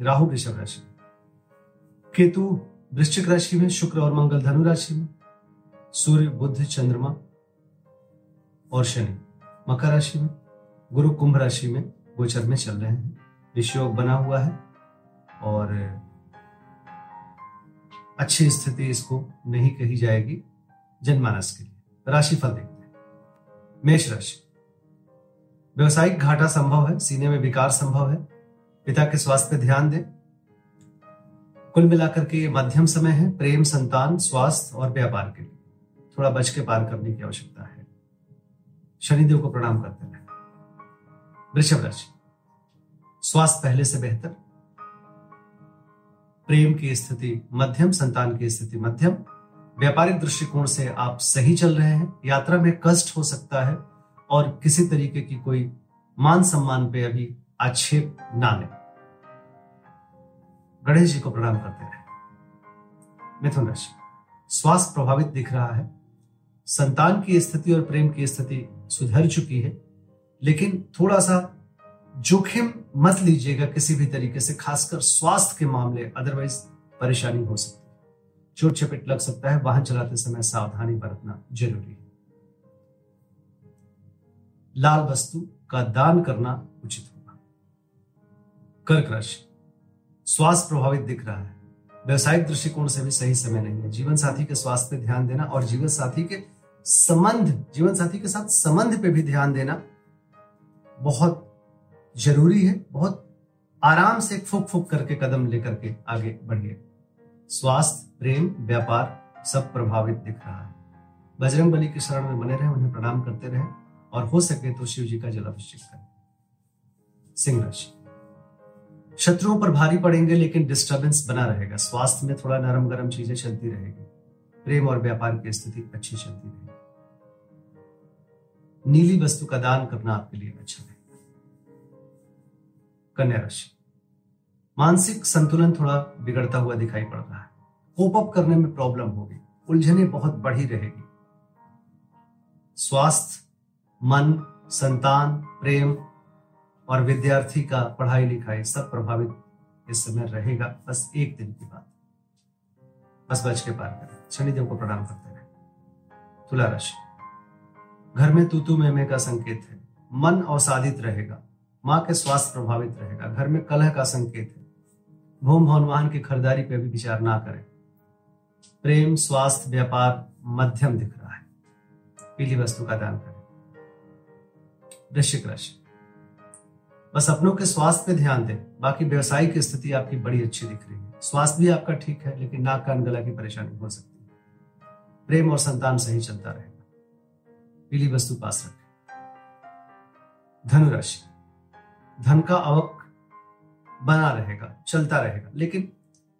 राहु वृषभ राशि में। केतु वृश्चिक राशि में, शुक्र और मंगल धनु राशि में, सूर्य बुद्ध चंद्रमा और शनि मकर राशि में, गुरु कुंभ राशि में गोचर में चल रहे हैं। विषयोग बना हुआ है और अच्छी स्थिति इसको नहीं कही जाएगी जनमानस के लिए। राशि फल देखते हैं। मेष राशि। व्यवसायिक घाटा संभव है, सीने में विकार संभव है पिता के स्वास्थ्य पर ध्यान दें। कुल मिलाकर के ये मध्यम समय है, प्रेम, संतान, स्वास्थ्य और व्यापार के लिए। थोड़ा बच के पार करने की आवश्यकता है। शनिदेव को प्रणाम करते रहे वृषभ राशि। स्वास्थ्य पहले से बेहतर। प्रेम की स्थिति मध्यम, संतान की स्थिति मध्यम। व्यापारिक दृष्टिकोण से आप सही चल रहे हैं। यात्रा में कष्ट हो सकता है और किसी तरीके की कोई मान सम्मान पे अभी आक्षेप ना लें। गणेश जी को प्रणाम करते रहे मिथुन राशि, स्वास्थ्य प्रभावित दिख रहा है। संतान की स्थिति और प्रेम की स्थिति सुधर चुकी है। लेकिन थोड़ा सा जोखिम मत लीजिएगा किसी भी तरीके से, खासकर स्वास्थ्य के मामले। अदरवाइज़ परेशानी हो सकती है। चोट चपेट लग सकता है। वाहन चलाते समय सावधानी बरतना ज़रूरी है। लाल वस्तु का दान करना उचित कर्क राशि। स्वास्थ्य प्रभावित दिख रहा है। व्यवसायिक दृष्टिकोण से भी सही समय नहीं है। जीवन साथी के स्वास्थ्य पे ध्यान देना और जीवन साथी के संबंध, जीवन साथी के साथ संबंध पे भी ध्यान देना बहुत ज़रूरी है। बहुत आराम से फुक फुक करके कदम लेकर के आगे बढ़िए। स्वास्थ्य, प्रेम, व्यापार सब प्रभावित दिख रहा है। बजरंग बली के शरण में बने रहे, उन्हें प्रणाम करते रहे और हो सके तो शिव जी का जलाभिषेक करें। सिंह राशि। शत्रुओं पर भारी पड़ेंगे, लेकिन डिस्टरबेंस बना रहेगा। स्वास्थ्य में थोड़ा नरम गरम चीज़ें चलती रहेगी। प्रेम और व्यापार की स्थिति अच्छी चलती रहेगी। नीली वस्तु का दान करना आपके लिए अच्छा रहेगा कन्या राशि। मानसिक संतुलन थोड़ा बिगड़ता हुआ दिखाई पड़ रहा है। कोप अप करने में प्रॉब्लम होगी। उलझने बहुत बढ़ी रहेगी। स्वास्थ्य, मन, संतान, प्रेम और विद्यार्थी का पढ़ाई लिखाई सब प्रभावित इस समय रहेगा। बस एक दिन की बात। बस बच के पार करें। शनिदेव को प्रणाम करते रहे। तुला राशि। घर में तूतू में का संकेत है। मन अवसादित रहेगा। माँ के स्वास्थ्य प्रभावित रहेगा। घर में कलह का संकेत है। भूम भवन वाहन की खरीदारी पर भी विचार ना करें। प्रेम, स्वास्थ्य, व्यापार मध्यम दिख रहा है। पीली वस्तु का दान करें। वृश्चिक राशि। बस अपनों के स्वास्थ्य पे ध्यान दें। बाकी व्यवसायिक स्थिति आपकी बड़ी अच्छी दिख रही है। स्वास्थ्य भी आपका ठीक है, लेकिन नाक कान गला की परेशानी हो सकती है। प्रेम और संतान सही चलता रहेगा। पीली वस्तु पास रखें। धनुराशि। धन का आवक बना रहेगा, चलता रहेगा। लेकिन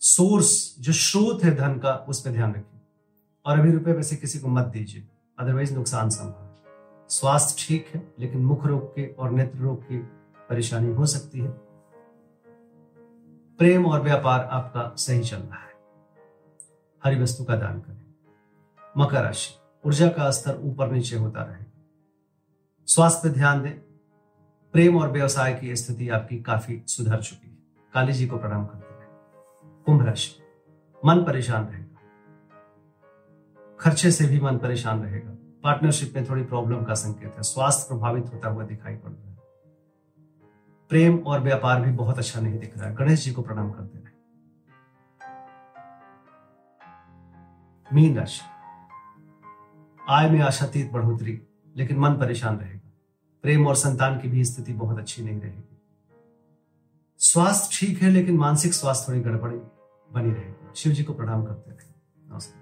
सोर्स, जो स्रोत है धन का, उस पर ध्यान रखिए और अभी रुपए पैसे किसी को मत दीजिए अदरवाइज़ नुकसान संभव स्वास्थ्य ठीक है, लेकिन मुख रोग के और नेत्र रोग की परेशानी हो सकती है। प्रेम और व्यापार आपका सही चल रहा है। हरी वस्तु का दान करें। मकर राशि, ऊर्जा का स्तर ऊपर नीचे होता रहेगा स्वास्थ्य ध्यान दें। प्रेम और व्यवसाय की स्थिति आपकी काफ़ी सुधर चुकी है। काली जी को प्रणाम करते रहे कुंभ राशि, मन परेशान रहेगा। खर्चे से भी मन परेशान रहेगा। पार्टनरशिप में थोड़ी प्रॉब्लम का संकेत है। स्वास्थ्य प्रभावित होता हुआ दिखाई पड़ रहा है। प्रेम और व्यापार भी बहुत अच्छा नहीं दिख रहा है। गणेश जी को प्रणाम करते रहे मीन राशि। आय में आशातीत बढ़ोतरी, लेकिन मन परेशान रहेगा। प्रेम और संतान की भी स्थिति बहुत अच्छी नहीं रहेगी। स्वास्थ्य ठीक है, लेकिन मानसिक स्वास्थ्य थोड़ी गड़बड़ी बनी रहेगी। शिव जी को प्रणाम करते रहे। नमस्कार।